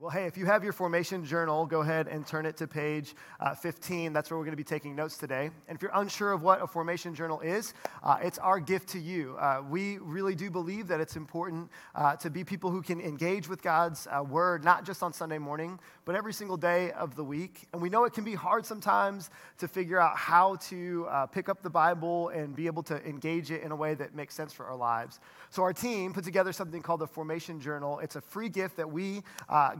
Well, hey, if you have your formation journal, go ahead and turn it to page uh, 15. That's where we're going to be taking notes today. And if you're unsure of what a formation journal is, uh, it's our gift to you. Uh, we really do believe that it's important uh, to be people who can engage with God's uh, word, not just on Sunday morning, but every single day of the week. And we know it can be hard sometimes to figure out how to uh, pick up the Bible and be able to engage it in a way that makes sense for our lives. So our team put together something called the Formation Journal. It's a free gift that we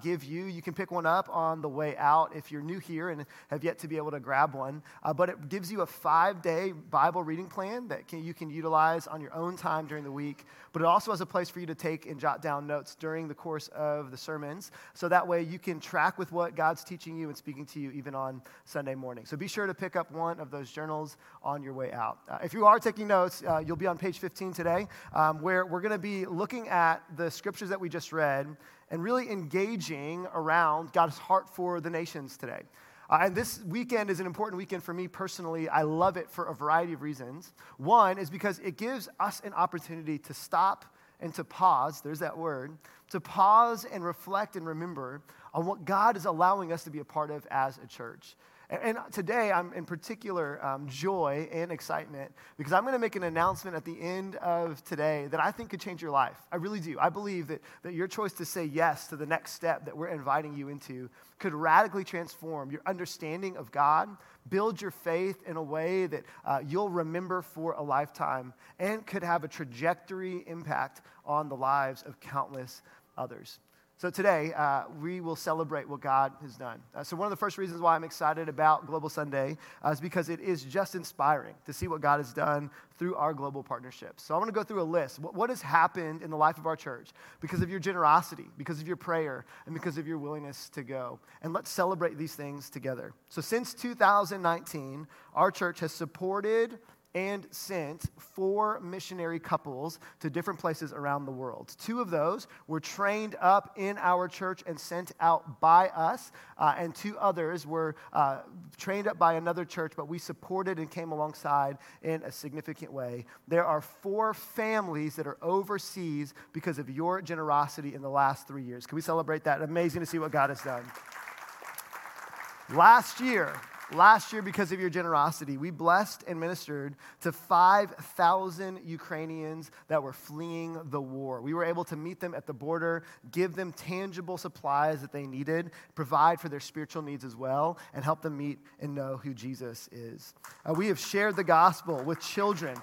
give give you. You can pick one up on the way out if you're new here and have yet to be able to grab one. Uh, but it gives you a five day Bible reading plan that can, you can utilize on your own time during the week. But it also has a place for you to take and jot down notes during the course of the sermons. So that way you can track with what God's teaching you and speaking to you even on Sunday morning. So be sure to pick up one of those journals on your way out. Uh, if you are taking notes, uh, you'll be on page 15 today, um, where we're going to be looking at the scriptures that we just read and really engaging around God's heart for the nations today. Uh, and this weekend is an important weekend for me personally. I love it for a variety of reasons. One is because it gives us an opportunity to stop and to pause, there's that word, to pause and reflect and remember on what God is allowing us to be a part of as a church. And, today, I'm in particular um, joy and excitement because I'm going to make an announcement at the end of today that I think could change your life. I really do. I believe that, that your choice to say yes to the next step that we're inviting you into could radically transform your understanding of God, build your faith in a way that uh, you'll remember for a lifetime, and could have a trajectory impact on the lives of countless others. So today, uh, we will celebrate what God has done. Uh, so, one of the first reasons why I'm excited about Global Sunday uh, is because it is just inspiring to see what God has done through our global partnerships. So, I want to go through a list. What, what has happened in the life of our church because of your generosity, because of your prayer, and because of your willingness to go? And let's celebrate these things together. So, since 2019, our church has supported and sent four missionary couples to different places around the world. Two of those were trained up in our church and sent out by us, uh, and two others were uh, trained up by another church, but we supported and came alongside in a significant way. There are four families that are overseas because of your generosity in the last three years. Can we celebrate that? Amazing to see what God has done. Last year, Last year, because of your generosity, we blessed and ministered to 5,000 Ukrainians that were fleeing the war. We were able to meet them at the border, give them tangible supplies that they needed, provide for their spiritual needs as well, and help them meet and know who Jesus is. Uh, we have shared the gospel with children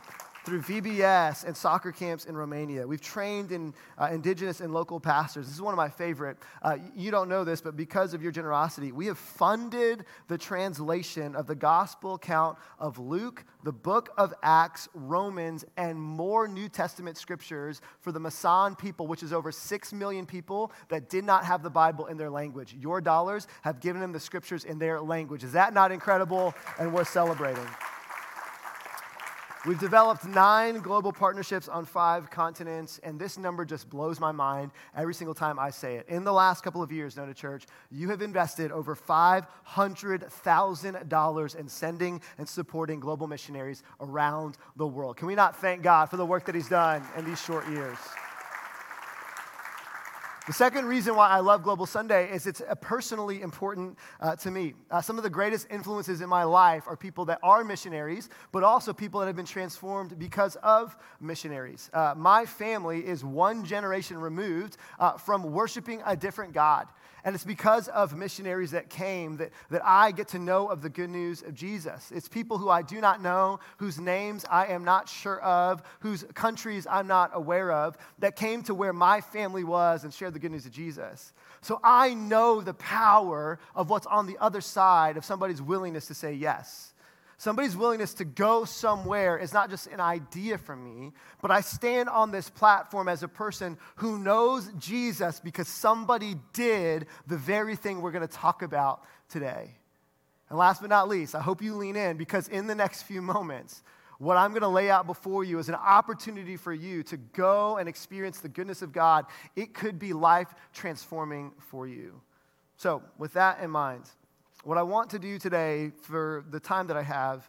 through VBS and soccer camps in Romania. We've trained in uh, indigenous and local pastors. This is one of my favorite. Uh, you don't know this, but because of your generosity, we have funded the translation of the gospel account of Luke, the book of Acts, Romans, and more New Testament scriptures for the Masan people, which is over six million people that did not have the Bible in their language. Your dollars have given them the scriptures in their language. Is that not incredible and worth celebrating? We've developed nine global partnerships on five continents, and this number just blows my mind every single time I say it. In the last couple of years, Nona Church, you have invested over $500,000 in sending and supporting global missionaries around the world. Can we not thank God for the work that He's done in these short years? The second reason why I love Global Sunday is it's personally important uh, to me. Uh, some of the greatest influences in my life are people that are missionaries, but also people that have been transformed because of missionaries. Uh, my family is one generation removed uh, from worshiping a different God. And it's because of missionaries that came that, that I get to know of the good news of Jesus. It's people who I do not know, whose names I am not sure of, whose countries I'm not aware of, that came to where my family was and shared the good news of Jesus. So I know the power of what's on the other side of somebody's willingness to say yes. Somebody's willingness to go somewhere is not just an idea for me, but I stand on this platform as a person who knows Jesus because somebody did the very thing we're going to talk about today. And last but not least, I hope you lean in because in the next few moments, what I'm going to lay out before you is an opportunity for you to go and experience the goodness of God. It could be life transforming for you. So, with that in mind, what I want to do today for the time that I have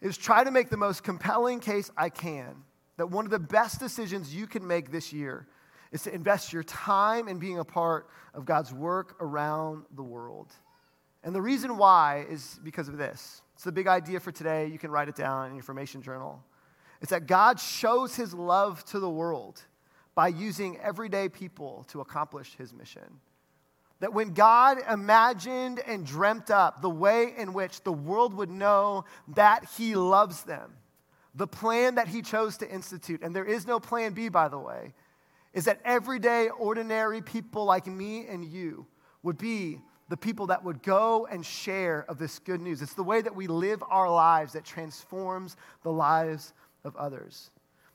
is try to make the most compelling case I can that one of the best decisions you can make this year is to invest your time in being a part of God's work around the world. And the reason why is because of this. It's the big idea for today. You can write it down in your information journal. It's that God shows his love to the world by using everyday people to accomplish his mission. That when God imagined and dreamt up the way in which the world would know that he loves them, the plan that he chose to institute, and there is no plan B, by the way, is that everyday, ordinary people like me and you would be the people that would go and share of this good news. It's the way that we live our lives that transforms the lives of others.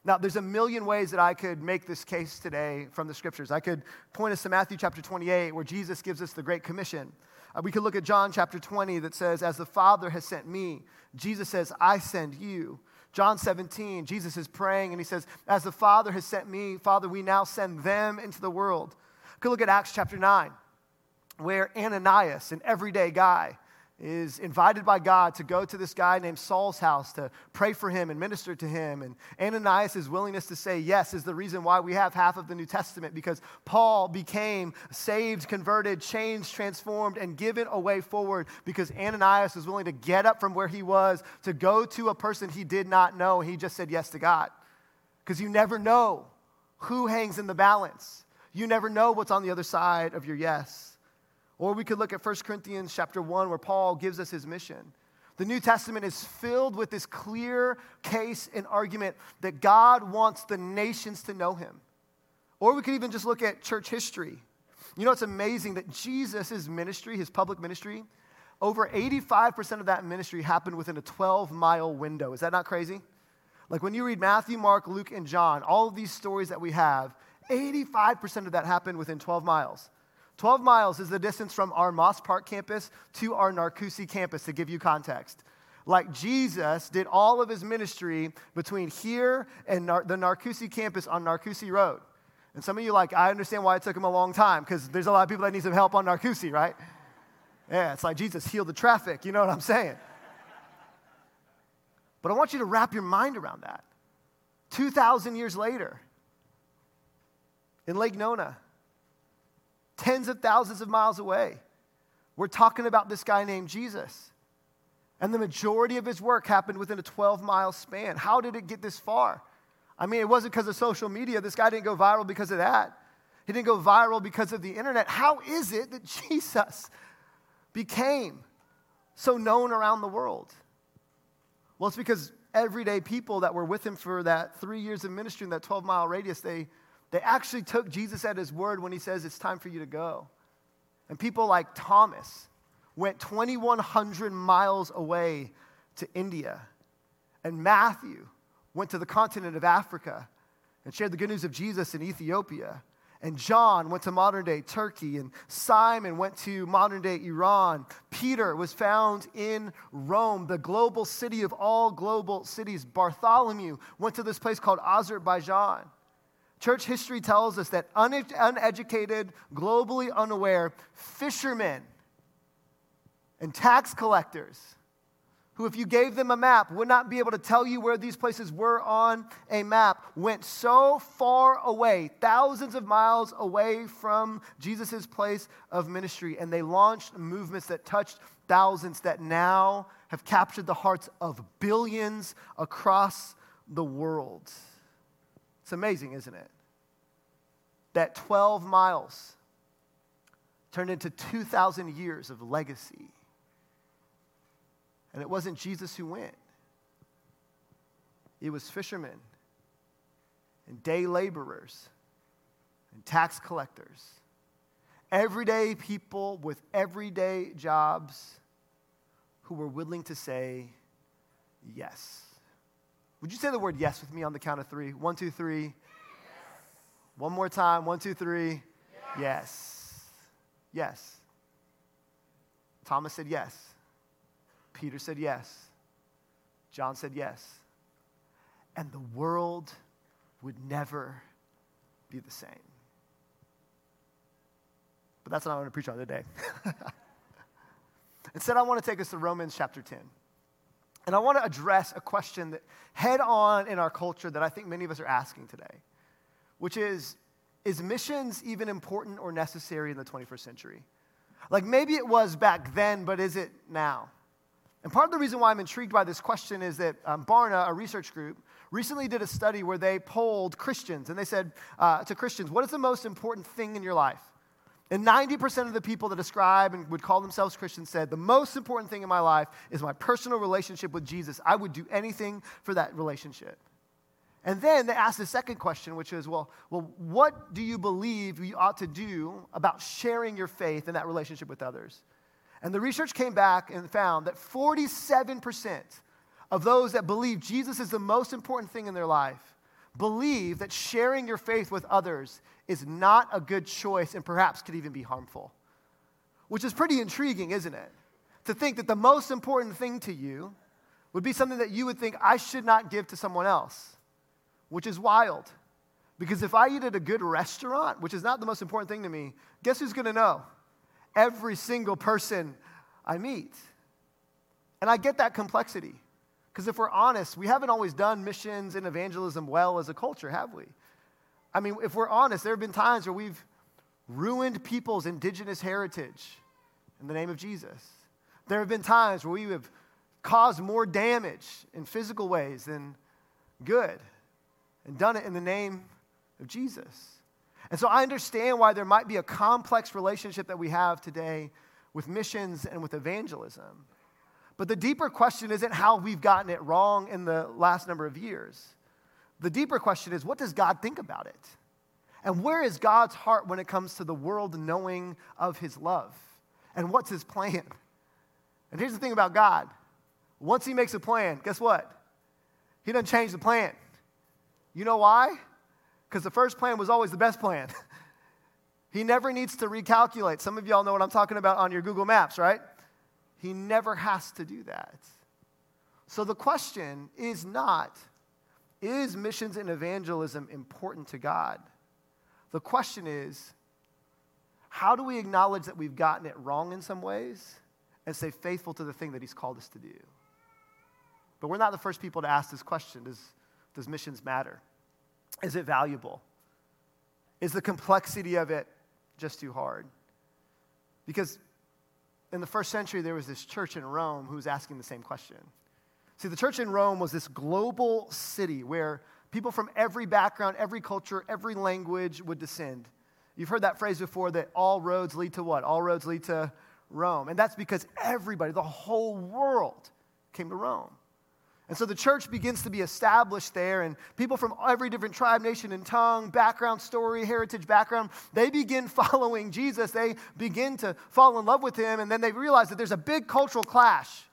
Now, there's a million ways that I could make this case today from the scriptures. I could point us to Matthew chapter 28, where Jesus gives us the Great Commission. Uh, we could look at John chapter 20 that says, As the Father has sent me, Jesus says, I send you. John 17, Jesus is praying and he says, As the Father has sent me, Father, we now send them into the world. Could look at Acts chapter 9, where Ananias, an everyday guy, is invited by God to go to this guy named Saul's house to pray for him and minister to him. And Ananias' willingness to say yes is the reason why we have half of the New Testament because Paul became saved, converted, changed, transformed, and given a way forward because Ananias was willing to get up from where he was to go to a person he did not know. He just said yes to God because you never know who hangs in the balance. You never know what's on the other side of your yes. Or we could look at 1 Corinthians chapter 1 where Paul gives us his mission. The New Testament is filled with this clear case and argument that God wants the nations to know him. Or we could even just look at church history. You know, it's amazing that Jesus' ministry, his public ministry, over 85% of that ministry happened within a 12 mile window. Is that not crazy? Like when you read Matthew, Mark, Luke, and John, all of these stories that we have, 85% of that happened within 12 miles. 12 miles is the distance from our Moss Park campus to our Narcoossee campus, to give you context. Like Jesus did all of his ministry between here and Nar- the Narcoossee campus on Narcoossee Road. And some of you like, I understand why it took him a long time, because there's a lot of people that need some help on Narcoossee, right? Yeah, it's like Jesus healed the traffic. You know what I'm saying? But I want you to wrap your mind around that. 2,000 years later, in Lake Nona, tens of thousands of miles away. We're talking about this guy named Jesus. And the majority of his work happened within a 12 mile span. How did it get this far? I mean, it wasn't because of social media. This guy didn't go viral because of that. He didn't go viral because of the internet. How is it that Jesus became so known around the world? Well, it's because everyday people that were with him for that three years of ministry in that 12 mile radius, they they actually took Jesus at his word when he says, It's time for you to go. And people like Thomas went 2,100 miles away to India. And Matthew went to the continent of Africa and shared the good news of Jesus in Ethiopia. And John went to modern day Turkey, and Simon went to modern day Iran. Peter was found in Rome, the global city of all global cities. Bartholomew went to this place called Azerbaijan. Church history tells us that uneducated, globally unaware fishermen and tax collectors, who, if you gave them a map, would not be able to tell you where these places were on a map, went so far away, thousands of miles away from Jesus' place of ministry, and they launched movements that touched thousands that now have captured the hearts of billions across the world. It's amazing, isn't it? That 12 miles turned into 2,000 years of legacy. And it wasn't Jesus who went, it was fishermen and day laborers and tax collectors. Everyday people with everyday jobs who were willing to say yes. Would you say the word yes with me on the count of three? One, two, three. Yes. One more time. One, two, three. Yes. yes. Yes. Thomas said yes. Peter said yes. John said yes. And the world would never be the same. But that's not what I want to preach on today. Instead, I want to take us to Romans chapter 10. And I want to address a question that head on in our culture that I think many of us are asking today, which is is missions even important or necessary in the 21st century? Like maybe it was back then, but is it now? And part of the reason why I'm intrigued by this question is that um, Barna, a research group, recently did a study where they polled Christians and they said uh, to Christians, What is the most important thing in your life? And 90% of the people that describe and would call themselves Christians said, The most important thing in my life is my personal relationship with Jesus. I would do anything for that relationship. And then they asked the second question, which is, well, well, what do you believe you ought to do about sharing your faith in that relationship with others? And the research came back and found that 47% of those that believe Jesus is the most important thing in their life believe that sharing your faith with others is not a good choice and perhaps could even be harmful. Which is pretty intriguing, isn't it? To think that the most important thing to you would be something that you would think I should not give to someone else which is wild. Because if I eat at a good restaurant, which is not the most important thing to me, guess who's to know? Every single person I meet. And I get that complexity. Because if we're honest, we haven't always done missions and evangelism well as a culture, have we? I mean, if we're honest, there have been times where we've ruined people's indigenous heritage in the name of Jesus. There have been times where we have caused more damage in physical ways than good and done it in the name of Jesus. And so I understand why there might be a complex relationship that we have today with missions and with evangelism. But the deeper question isn't how we've gotten it wrong in the last number of years. The deeper question is what does God think about it? And where is God's heart when it comes to the world knowing of his love? And what's his plan? And here's the thing about God once he makes a plan, guess what? He doesn't change the plan. You know why? Because the first plan was always the best plan. he never needs to recalculate. Some of y'all know what I'm talking about on your Google Maps, right? He never has to do that. So the question is not, is missions and evangelism important to God? The question is, how do we acknowledge that we've gotten it wrong in some ways and stay faithful to the thing that He's called us to do? But we're not the first people to ask this question. Does, does missions matter? Is it valuable? Is the complexity of it just too hard? Because in the first century, there was this church in Rome who was asking the same question. See, the church in Rome was this global city where people from every background, every culture, every language would descend. You've heard that phrase before that all roads lead to what? All roads lead to Rome. And that's because everybody, the whole world, came to Rome. And so the church begins to be established there, and people from every different tribe, nation, and tongue, background, story, heritage, background, they begin following Jesus. They begin to fall in love with him, and then they realize that there's a big cultural clash.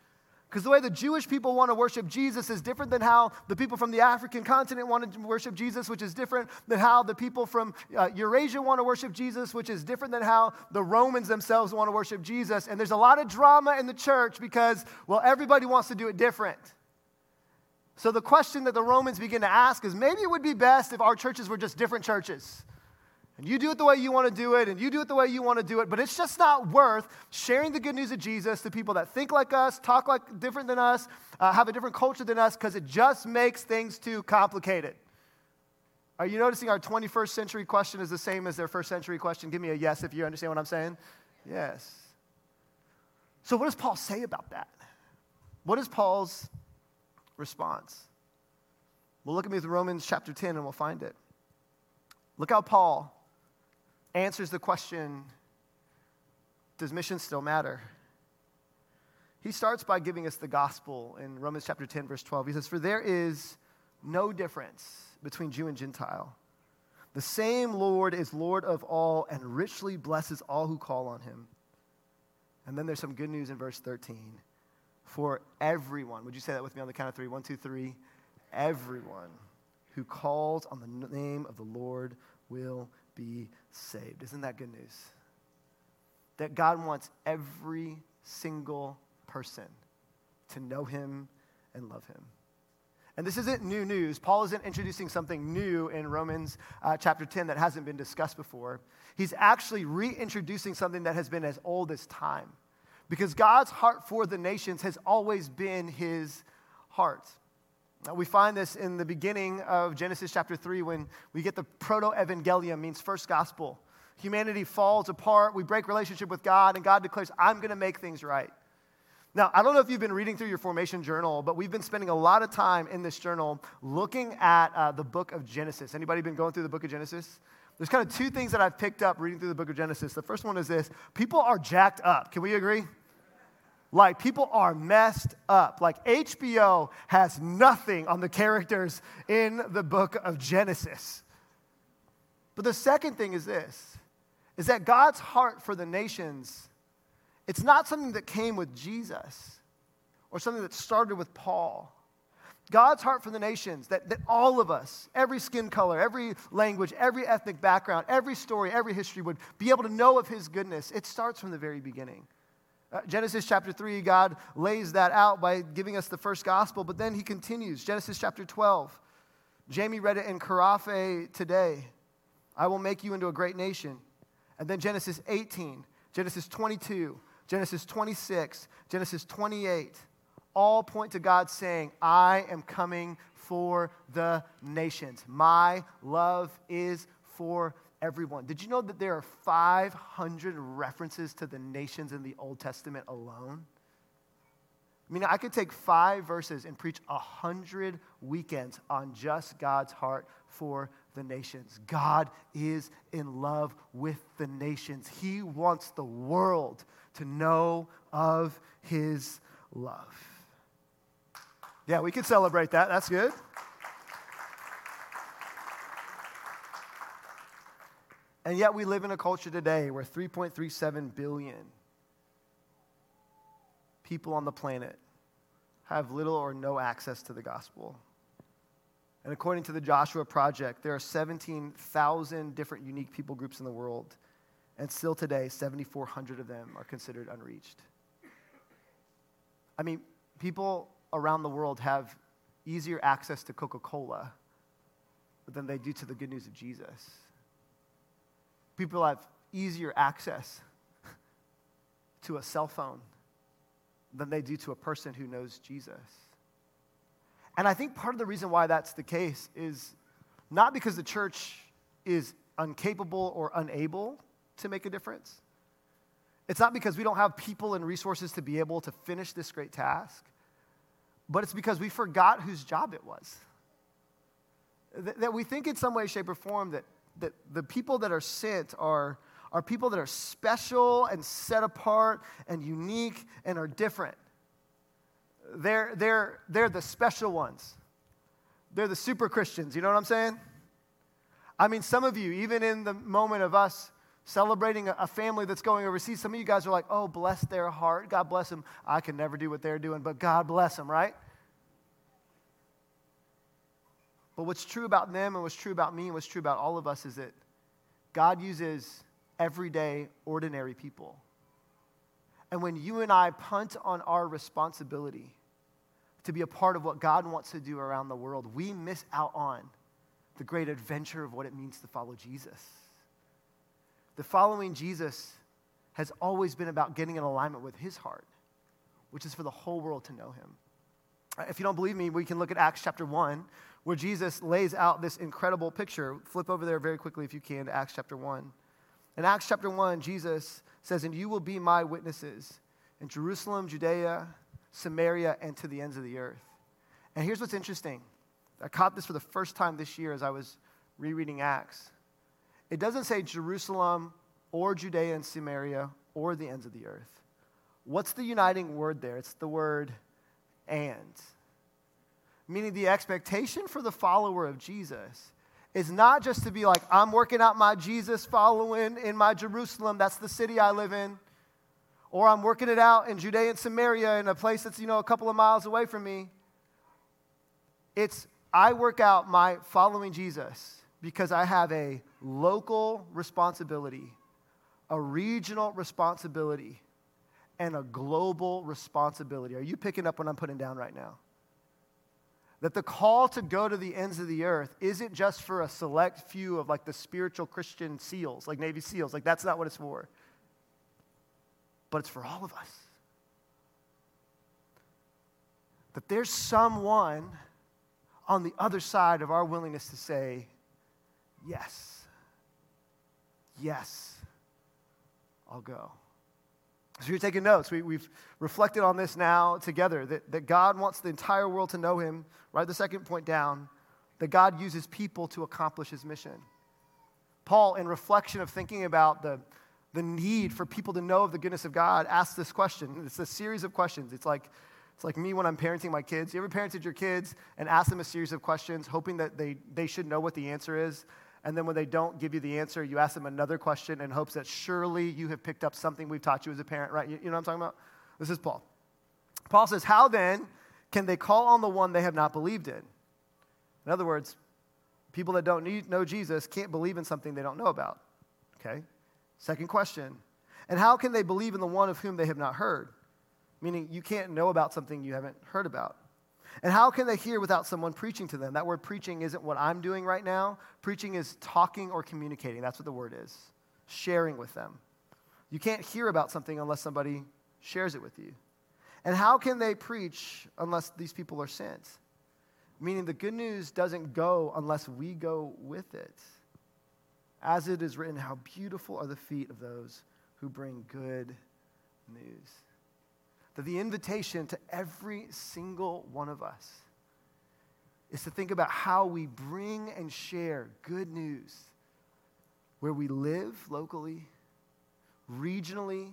Because the way the Jewish people want to worship Jesus is different than how the people from the African continent want to worship Jesus, which is different than how the people from uh, Eurasia want to worship Jesus, which is different than how the Romans themselves want to worship Jesus. And there's a lot of drama in the church because, well, everybody wants to do it different. So the question that the Romans begin to ask is maybe it would be best if our churches were just different churches. And you do it the way you want to do it, and you do it the way you want to do it, but it's just not worth sharing the good news of Jesus to people that think like us, talk like different than us, uh, have a different culture than us, because it just makes things too complicated. Are you noticing our 21st century question is the same as their first century question? Give me a yes if you understand what I'm saying. Yes. So, what does Paul say about that? What is Paul's response. Well, look at me with Romans chapter 10 and we'll find it. Look how Paul answers the question Does mission still matter? He starts by giving us the gospel in Romans chapter 10, verse 12. He says, For there is no difference between Jew and Gentile. The same Lord is Lord of all and richly blesses all who call on him. And then there's some good news in verse 13 for everyone. Would you say that with me on the count of three? One, two, three. Everyone who calls on the name of the Lord will be saved. Isn't that good news? That God wants every single person to know him and love him. And this isn't new news. Paul isn't introducing something new in Romans uh, chapter 10 that hasn't been discussed before. He's actually reintroducing something that has been as old as time. Because God's heart for the nations has always been his heart. We find this in the beginning of Genesis chapter 3 when we get the proto evangelium, means first gospel. Humanity falls apart, we break relationship with God, and God declares, I'm going to make things right. Now, I don't know if you've been reading through your formation journal, but we've been spending a lot of time in this journal looking at uh, the book of Genesis. Anybody been going through the book of Genesis? There's kind of two things that I've picked up reading through the book of Genesis. The first one is this people are jacked up. Can we agree? Like, people are messed up. Like, HBO has nothing on the characters in the book of Genesis. But the second thing is this is that God's heart for the nations, it's not something that came with Jesus or something that started with Paul. God's heart for the nations, that, that all of us, every skin color, every language, every ethnic background, every story, every history would be able to know of his goodness. It starts from the very beginning. Uh, Genesis chapter 3, God lays that out by giving us the first gospel, but then he continues. Genesis chapter 12. Jamie read it in Karafe today. I will make you into a great nation. And then Genesis 18, Genesis 22, Genesis 26, Genesis 28 all point to God saying, I am coming for the nations. My love is for everyone. Did you know that there are 500 references to the nations in the Old Testament alone? I mean, I could take five verses and preach a hundred weekends on just God's heart for the nations. God is in love with the nations. He wants the world to know of his love. Yeah, we could celebrate that. That's good. And yet we live in a culture today where 3.37 billion people on the planet have little or no access to the gospel. And according to the Joshua Project, there are 17,000 different unique people groups in the world. And still today, 7,400 of them are considered unreached. I mean, people around the world have easier access to Coca Cola than they do to the good news of Jesus people have easier access to a cell phone than they do to a person who knows Jesus. And I think part of the reason why that's the case is not because the church is incapable or unable to make a difference. It's not because we don't have people and resources to be able to finish this great task, but it's because we forgot whose job it was. That we think in some way, shape, or form that that the people that are sent are, are people that are special and set apart and unique and are different. They're, they're, they're the special ones. They're the super Christians. You know what I'm saying? I mean, some of you, even in the moment of us celebrating a, family that's going overseas, some of you guys are like, oh, bless their heart. God bless them. I can never do what they're doing, but God bless them, right? But what's true about them and what's true about me and what's true about all of us is that God uses everyday, ordinary people. And when you and I punt on our responsibility to be a part of what God wants to do around the world, we miss out on the great adventure of what it means to follow Jesus. The following Jesus has always been about getting in alignment with his heart, which is for the whole world to know him. If you don't believe me, we can look at Acts chapter 1, where Jesus lays out this incredible picture. Flip over there very quickly if you can to Acts chapter 1. In Acts chapter 1, Jesus says, And you will be my witnesses in Jerusalem, Judea, Samaria, and to the ends of the earth. And here's what's interesting. I caught this for the first time this year as I was rereading Acts. It doesn't say Jerusalem or Judea and Samaria or the ends of the earth. What's the uniting word there? It's the word and. Meaning the expectation for the follower of Jesus is not just to be like, I'm working out my Jesus following in my Jerusalem, that's the city I live in. Or I'm working it out in Judea and Samaria in a place that's, you know, a couple of miles away from me. It's, I work out my following Jesus because I have a local responsibility, a regional responsibility, and a global responsibility. Are you picking up what I'm putting down right now? That the call to go to the ends of the earth isn't just for a select few of like the spiritual Christian SEALs, like Navy SEALs. Like, that's not what it's for. But it's for all of us. That there's someone on the other side of our willingness to say, Yes, yes, I'll go. So you're taking notes. We, have reflected on this now together that, that God wants the entire world to know Him. Write the second point down that God uses people to accomplish His mission. Paul, in reflection of thinking about the, the need for people to know of the goodness of God, asks this question. It's a series of questions. It's like, it's like me when I'm parenting my kids. You ever parented your kids and asked them a series of questions, hoping that they, they should know what the answer is? And then when they don't give you the answer, you ask them another question in hopes that surely you have picked up something we've taught you as a parent, right? You, you know what I'm talking about? This is Paul. Paul says, How then can they call on the one they have not believed in? In other words, people that don't need, know Jesus can't believe in something they don't know about. Okay? Second question. And how can they believe in the one of whom they have not heard? Meaning, you can't know about something you haven't heard about. And how can they hear without someone preaching to them? That word preaching isn't what I'm doing right now. Preaching is talking or communicating. That's what the word is sharing with them. You can't hear about something unless somebody shares it with you. And how can they preach unless these people are sent? Meaning the good news doesn't go unless we go with it. As it is written, how beautiful are the feet of those who bring good news that the invitation to every single one of us is to think about how we bring and share good news where we live locally, regionally,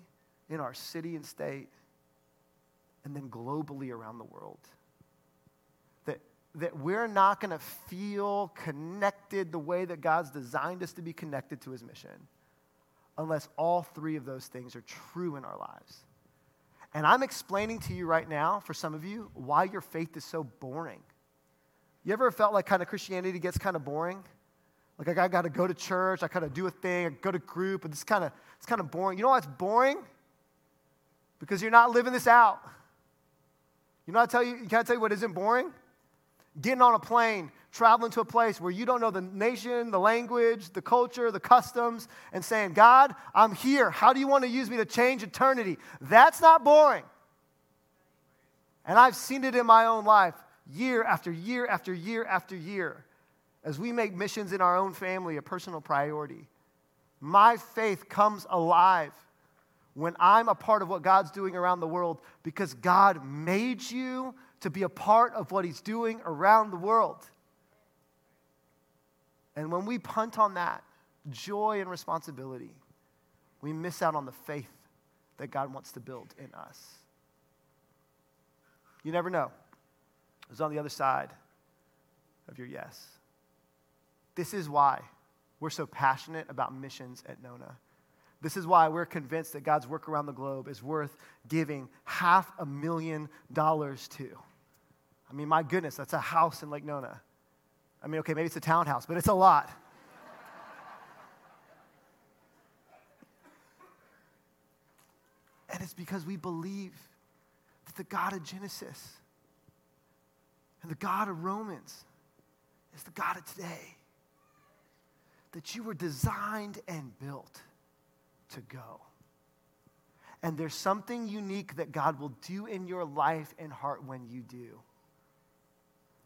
in our city and state, and then globally around the world. That, that we're not going to feel connected the way that God's designed us to be connected to his mission unless all three of those things are true in our lives. And I'm explaining to you right now, for some of you, why your faith is so boring. You ever felt like kind of Christianity gets kind of boring? Like I got to go to church, I kind of do a thing, I go to group, but it's kind of it's kind of boring. You know why it's boring? Because you're not living this out. You know, I tell you, can I tell you what isn't boring? Getting on a plane, traveling to a place where you don't know the nation, the language, the culture, the customs, and saying, God, I'm here. How do you want to use me to change eternity? That's not boring. And I've seen it in my own life year after year after year after year as we make missions in our own family a personal priority. My faith comes alive when I'm a part of what God's doing around the world because God made you to be a part of what He's doing around the world. And when we punt on that joy and responsibility, we miss out on the faith that God wants to build in us. You never know who's on the other side of your yes. This is why we're so passionate about missions at Nona. This is why we're convinced that God's work around the globe is worth giving half a million dollars to. I mean, my goodness, that's a house in Lake Nona. I mean, okay, maybe it's a townhouse, but it's a lot. and it's because we believe that the God of Genesis and the God of Romans is the God of today. That you were designed and built to go. And there's something unique that God will do in your life and heart when you do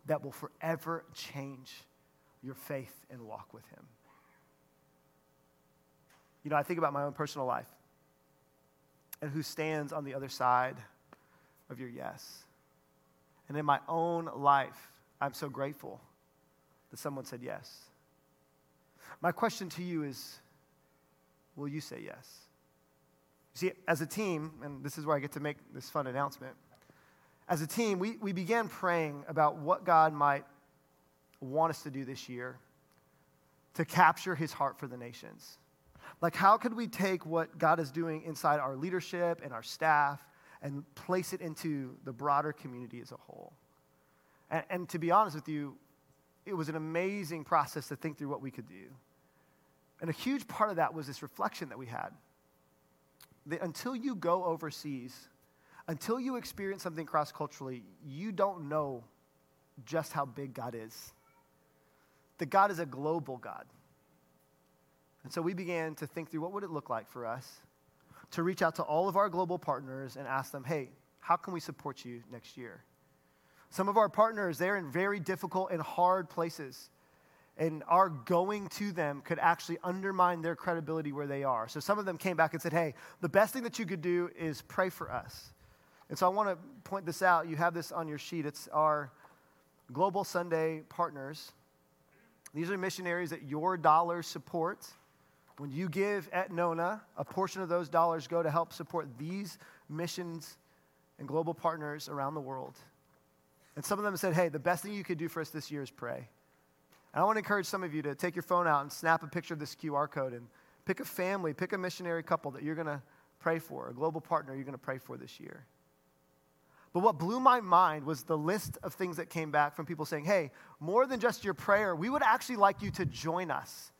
that will forever change your faith and walk with Him. You know, I think about my own personal life and who stands on the other side of your yes. And in my own life, I'm so grateful that someone said yes. My question to you is will you say yes? See, as a team, and this is where I get to make this fun announcement as a team, we, we began praying about what God might want us to do this year to capture his heart for the nations. Like, how could we take what God is doing inside our leadership and our staff and place it into the broader community as a whole? And, and to be honest with you, it was an amazing process to think through what we could do. And a huge part of that was this reflection that we had. That until you go overseas until you experience something cross culturally, you don't know just how big God is. That God is a global God. And so we began to think through what would it look like for us to reach out to all of our global partners and ask them, hey, how can we support you next year? Some of our partners, they're in very difficult and hard places. And our going to them could actually undermine their credibility where they are. So some of them came back and said, hey, the best thing that you could do is pray for us. And so I want to point this out. You have this on your sheet. It's our Global Sunday partners. These are missionaries that your dollars support. When you give at Nona, a portion of those dollars go to help support these missions and global partners around the world. And some of them said, hey, the best thing you could do for us this year is pray. And I want to encourage some of you to take your phone out and snap a picture of this QR code and pick a family, pick a missionary couple that you're going to pray for, a global partner you're going to pray for this year. But what blew my mind was the list of things that came back from people saying, hey, more than just your prayer, we would actually like you to join us.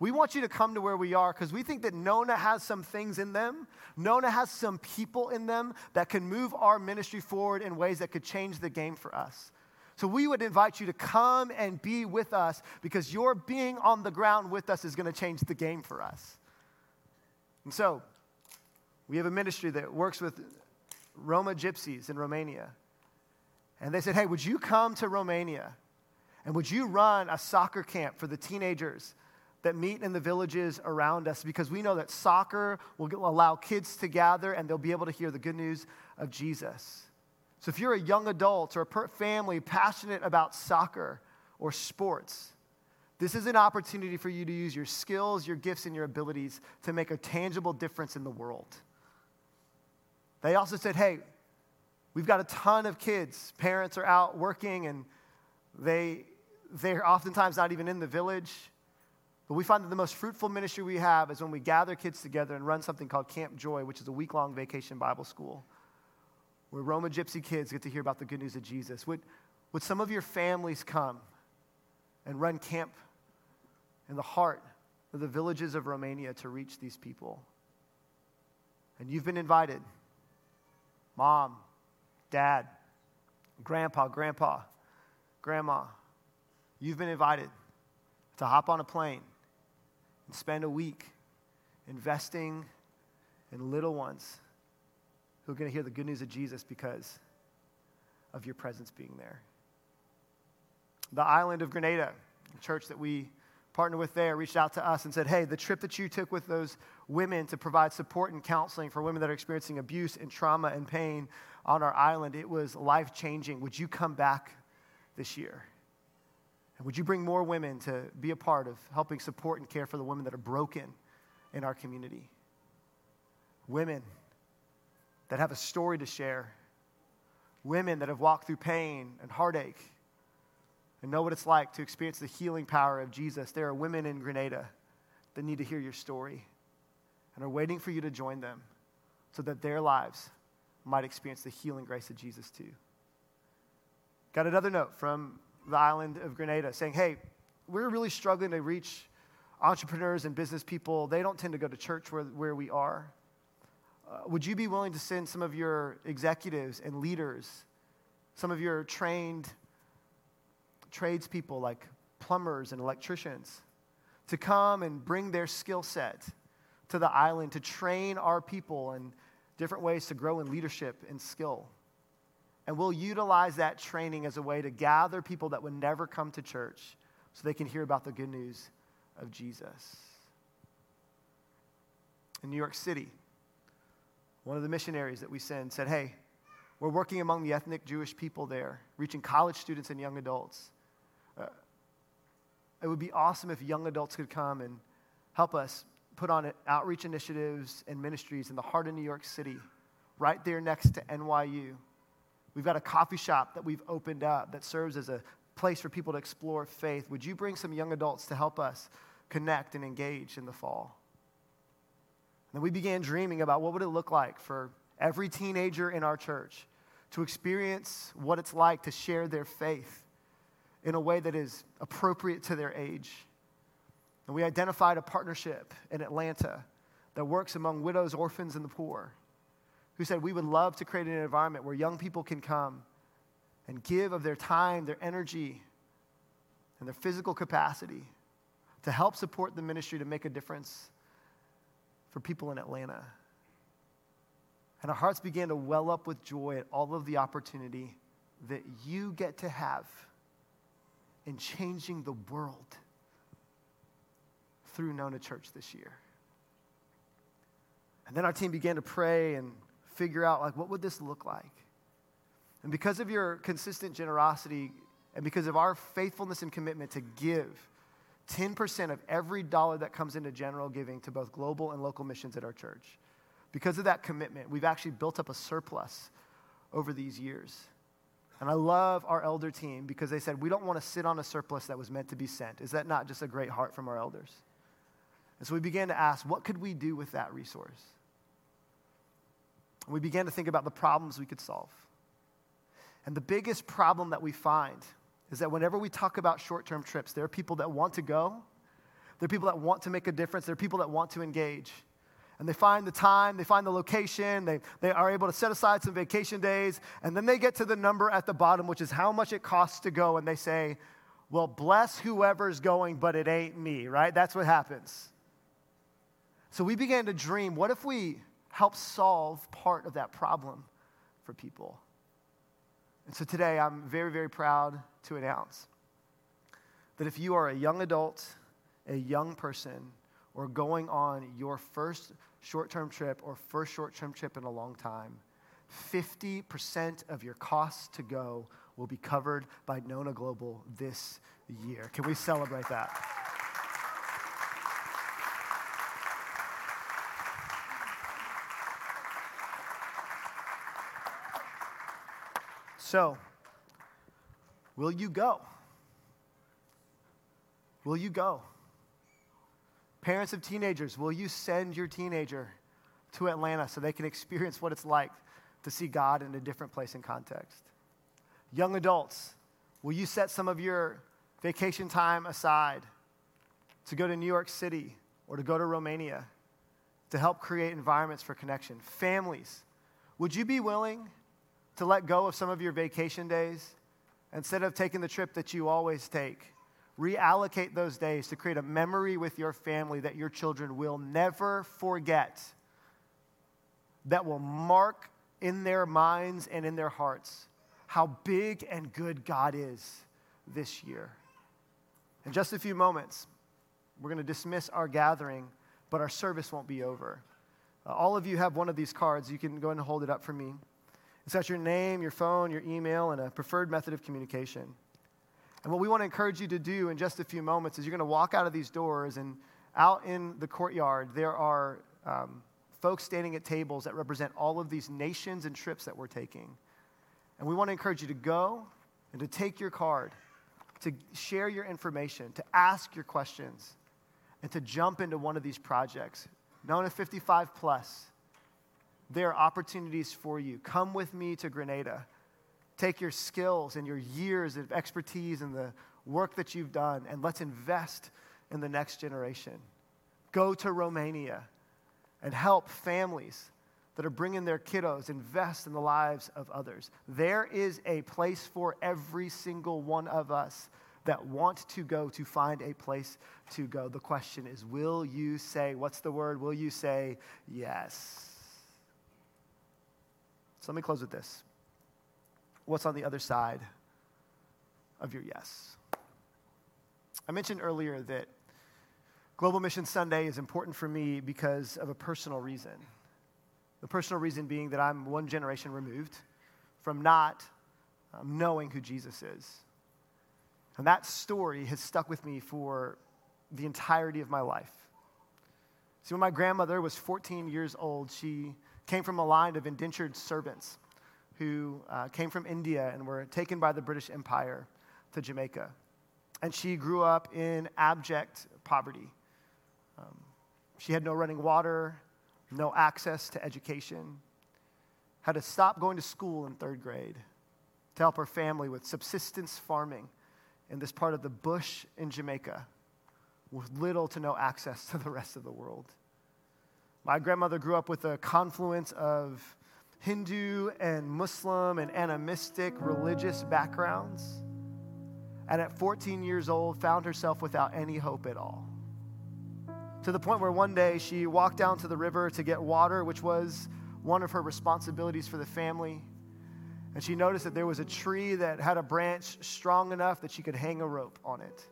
We want you to come to where we are because we think that Nona has some things in them. Nona has some people in them that can move our ministry forward in ways that could change the game for us. So we would invite you to come and be with us because your being on the ground with us is going to change the game for us. And so we have a ministry that works with Roma gypsies in Romania. And they said, Hey, would you come to Romania? And would you run a soccer camp for the teenagers that meet in the villages around us? Because we know that soccer will allow kids to gather and they'll be able to hear the good news of Jesus. So if you're a young adult or a family passionate about soccer or sports, this is an opportunity for you to use your skills, your gifts, and your abilities to make a tangible difference in the world. They also said, hey, we've got a ton of kids. Parents are out working and they, they're oftentimes not even in the village. But we find that the most fruitful ministry we have is when we gather kids together and run something called Camp Joy, which is a week long vacation Bible school, where Roma Gypsy kids get to hear about the good news of Jesus. Would, would some of your families come and run camp in the heart of the villages of Romania to reach these people? And you've been invited mom, dad, grandpa, grandpa, grandma, you've been invited to hop on a plane and spend a week investing in little ones who are going to hear the good news of Jesus because of your presence being there. The island of Grenada, a church that we partner with there reached out to us and said, Hey, the trip that you took with those women to provide support and counseling for women that are experiencing abuse and trauma and pain on our island, it was life changing. Would you come back this year? And would you bring more women to be a part of helping support and care for the women that are broken in our community? Women that have a story to share, women that have walked through pain and heartache and know what it's like to experience the healing power of Jesus, there are women in Grenada that need to hear your story and are waiting for you to join them so that their lives might experience the healing grace of Jesus too. Got another note from the island of Grenada saying, hey, we're really struggling to reach entrepreneurs and business people. They don't tend to go to church where, where we are. Uh, would you be willing to send some of your executives and leaders, some of your trained tradespeople like plumbers and electricians to come and bring their skill set to the island to train our people in different ways to grow in leadership and skill. And we'll utilize that training as a way to gather people that would never come to church so they can hear about the good news of Jesus. In New York City, one of the missionaries that we send said, Hey, we're working among the ethnic Jewish people there, reaching college students and young adults. Uh, it would be awesome if young adults could come and help us put on outreach initiatives and ministries in the heart of New York City, right there next to NYU. We've got a coffee shop that we've opened up that serves as a place for people to explore faith. Would you bring some young adults to help us connect and engage in the fall? And we began dreaming about what would it look like for every teenager in our church to experience what it's like to share their faith in a way that is appropriate to their age. And we identified a partnership in Atlanta that works among widows, orphans, and the poor, who said, We would love to create an environment where young people can come and give of their time, their energy, and their physical capacity to help support the ministry to make a difference for people in Atlanta. And our hearts began to well up with joy at all of the opportunity that you get to have in changing the world through Nona Church this year. And then our team began to pray and figure out like what would this look like? And because of your consistent generosity and because of our faithfulness and commitment to give 10% of every dollar that comes into general giving to both global and local missions at our church, because of that commitment, we've actually built up a surplus over these years. And I love our elder team because they said, we don't want to sit on a surplus that was meant to be sent. Is that not just a great heart from our elders? And so we began to ask, what could we do with that resource? And we began to think about the problems we could solve. And the biggest problem that we find is that whenever we talk about short term trips, there are people that want to go, there are people that want to make a difference, there are people that want to engage. And they find the time, they find the location, they, they are able to set aside some vacation days, and then they get to the number at the bottom, which is how much it costs to go, and they say, Well, bless whoever's going, but it ain't me, right? That's what happens. So we began to dream what if we help solve part of that problem for people? And so today I'm very, very proud to announce that if you are a young adult, a young person, or going on your first short term trip or first short term trip in a long time, 50% of your costs to go will be covered by Nona Global this year. Can we celebrate that? So, will you go? Will you go? Parents of teenagers, will you send your teenager to Atlanta so they can experience what it's like to see God in a different place and context? Young adults, will you set some of your vacation time aside to go to New York City or to go to Romania to help create environments for connection? Families, would you be willing to let go of some of your vacation days. Instead of taking the trip that you always take, reallocate those days to create a memory with your family that your children will never forget, that will mark in their minds and in their hearts how big and good God is this year. In just a few moments, we're going to dismiss our gathering, but our service won't be over. Uh, all of you have one of these cards. You can go and hold it up for me. It's got your name, your phone, your email, and a preferred method of communication. And what we want to encourage you to do in just a few moments is you're going to walk out of these doors, and out in the courtyard, there are um, folks standing at tables that represent all of these nations and trips that we're taking. And we want to encourage you to go and to take your card, to share your information, to ask your questions, and to jump into one of these projects. Nona 55 plus there are opportunities for you. Come with me to Grenada. Take your skills and your years of expertise and the work that you've done, and let's invest in the next generation. Go to Romania and help families that are bringing their kiddos invest in the lives of others. There is a place for every single one of us that want to go to find a place to go. The question is will you say, what's the word? Will you say yes? So let me close with this. What's on the other side of your yes? I mentioned earlier that Global Mission Sunday is important for me because of a personal reason. The personal reason being that I'm one generation removed from not um, knowing who Jesus is. And that story has stuck with me for the entirety of my life. See, when my grandmother was 14 years old, she came from a line of indentured servants who uh, came from India and were taken by the British Empire to Jamaica. And she grew up in abject poverty. Um, she had no running water, no access to education, had to stop going to school in third grade to help her family with subsistence farming in this part of the bush in Jamaica with little to no access to the rest of the world. My grandmother grew up with a confluence of Hindu and Muslim and animistic religious backgrounds. And at 14 years old, found herself without any hope at all. To the point where one day she walked down to the river to get water, which was one of her responsibilities for the family. And she noticed that there was a tree that had a branch strong enough that she could hang a rope on it.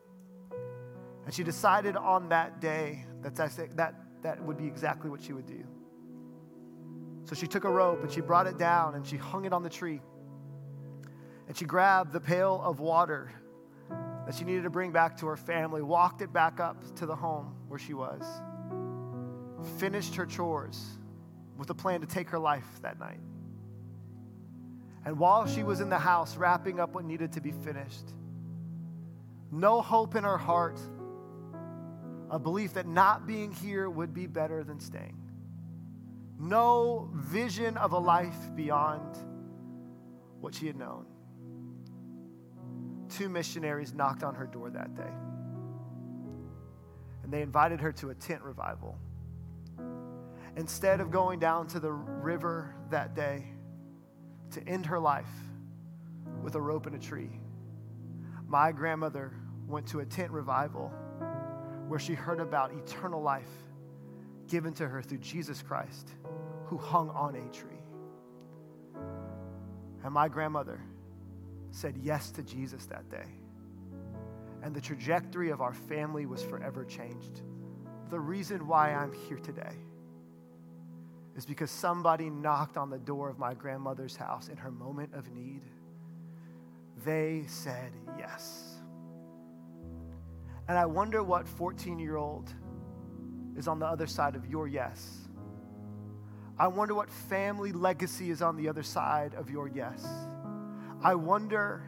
And she decided on that day that that, that would be exactly what she would do. So she took a rope and she brought it down and she hung it on the tree. And she grabbed the pail of water that she needed to bring back to her family, walked it back up to the home where she was, finished her chores with a plan to take her life that night. And while she was in the house wrapping up what needed to be finished, no hope in her heart a belief that not being here would be better than staying. No vision of a life beyond what she had known. Two missionaries knocked on her door that day. And they invited her to a tent revival. Instead of going down to the river that day to end her life with a rope and a tree, my grandmother went to a tent revival where she heard about eternal life given to her through Jesus Christ, who hung on a tree. And my grandmother said yes to Jesus that day. And the trajectory of our family was forever changed. The reason why I'm here today is because somebody knocked on the door of my grandmother's house in her moment of need. They said yes. And I wonder what 14 year old is on the other side of your yes. I wonder what family legacy is on the other side of your yes. I wonder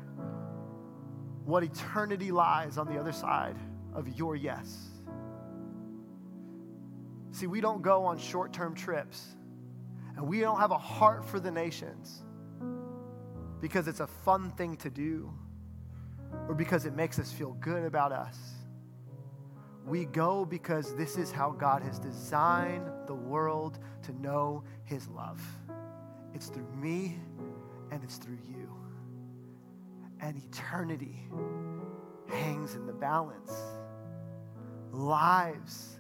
what eternity lies on the other side of your yes. See, we don't go on short term trips and we don't have a heart for the nations because it's a fun thing to do or because it makes us feel good about us. We go because this is how God has designed the world to know His love. It's through me and it's through you. And eternity hangs in the balance. Lives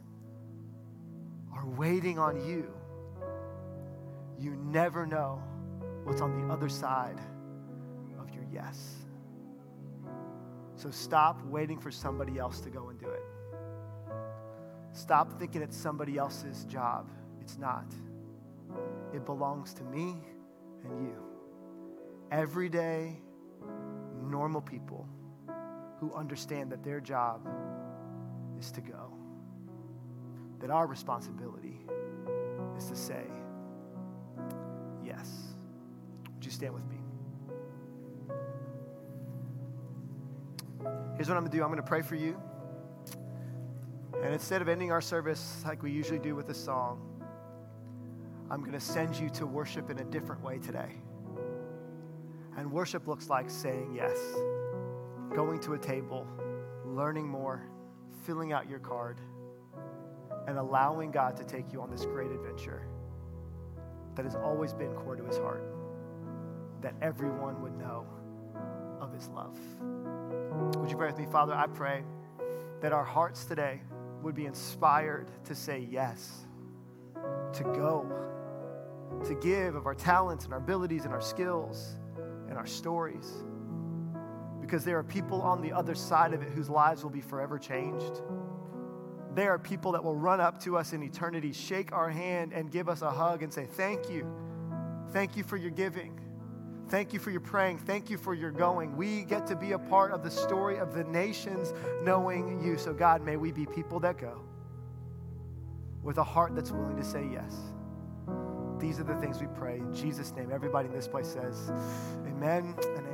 are waiting on you. You never know what's on the other side of your yes. So stop waiting for somebody else to go and do it. Stop thinking it's somebody else's job. It's not. It belongs to me and you. Everyday, normal people who understand that their job is to go. That our responsibility is to say, yes. Would you stand with me? Here's what I'm going to do I'm going to pray for you. And instead of ending our service like we usually do with a song, I'm going to send you to worship in a different way today. And worship looks like saying yes, going to a table, learning more, filling out your card, and allowing God to take you on this great adventure that has always been core to his heart, that everyone would know of his love. Would you pray with me, Father? I pray that our hearts today would be inspired to say yes, to go, to give of our talents and our abilities and our skills and our stories. Because there are people on the other side of it whose lives will be forever changed. There are people that will run up to us in eternity, shake our hand, and give us a hug and say, Thank you. Thank you for your giving. Thank you for your praying. Thank you for your going. We get to be a part of the story of the nations knowing you. So, God, may we be people that go with a heart that's willing to say yes. These are the things we pray. In Jesus' name, everybody in this place says, Amen and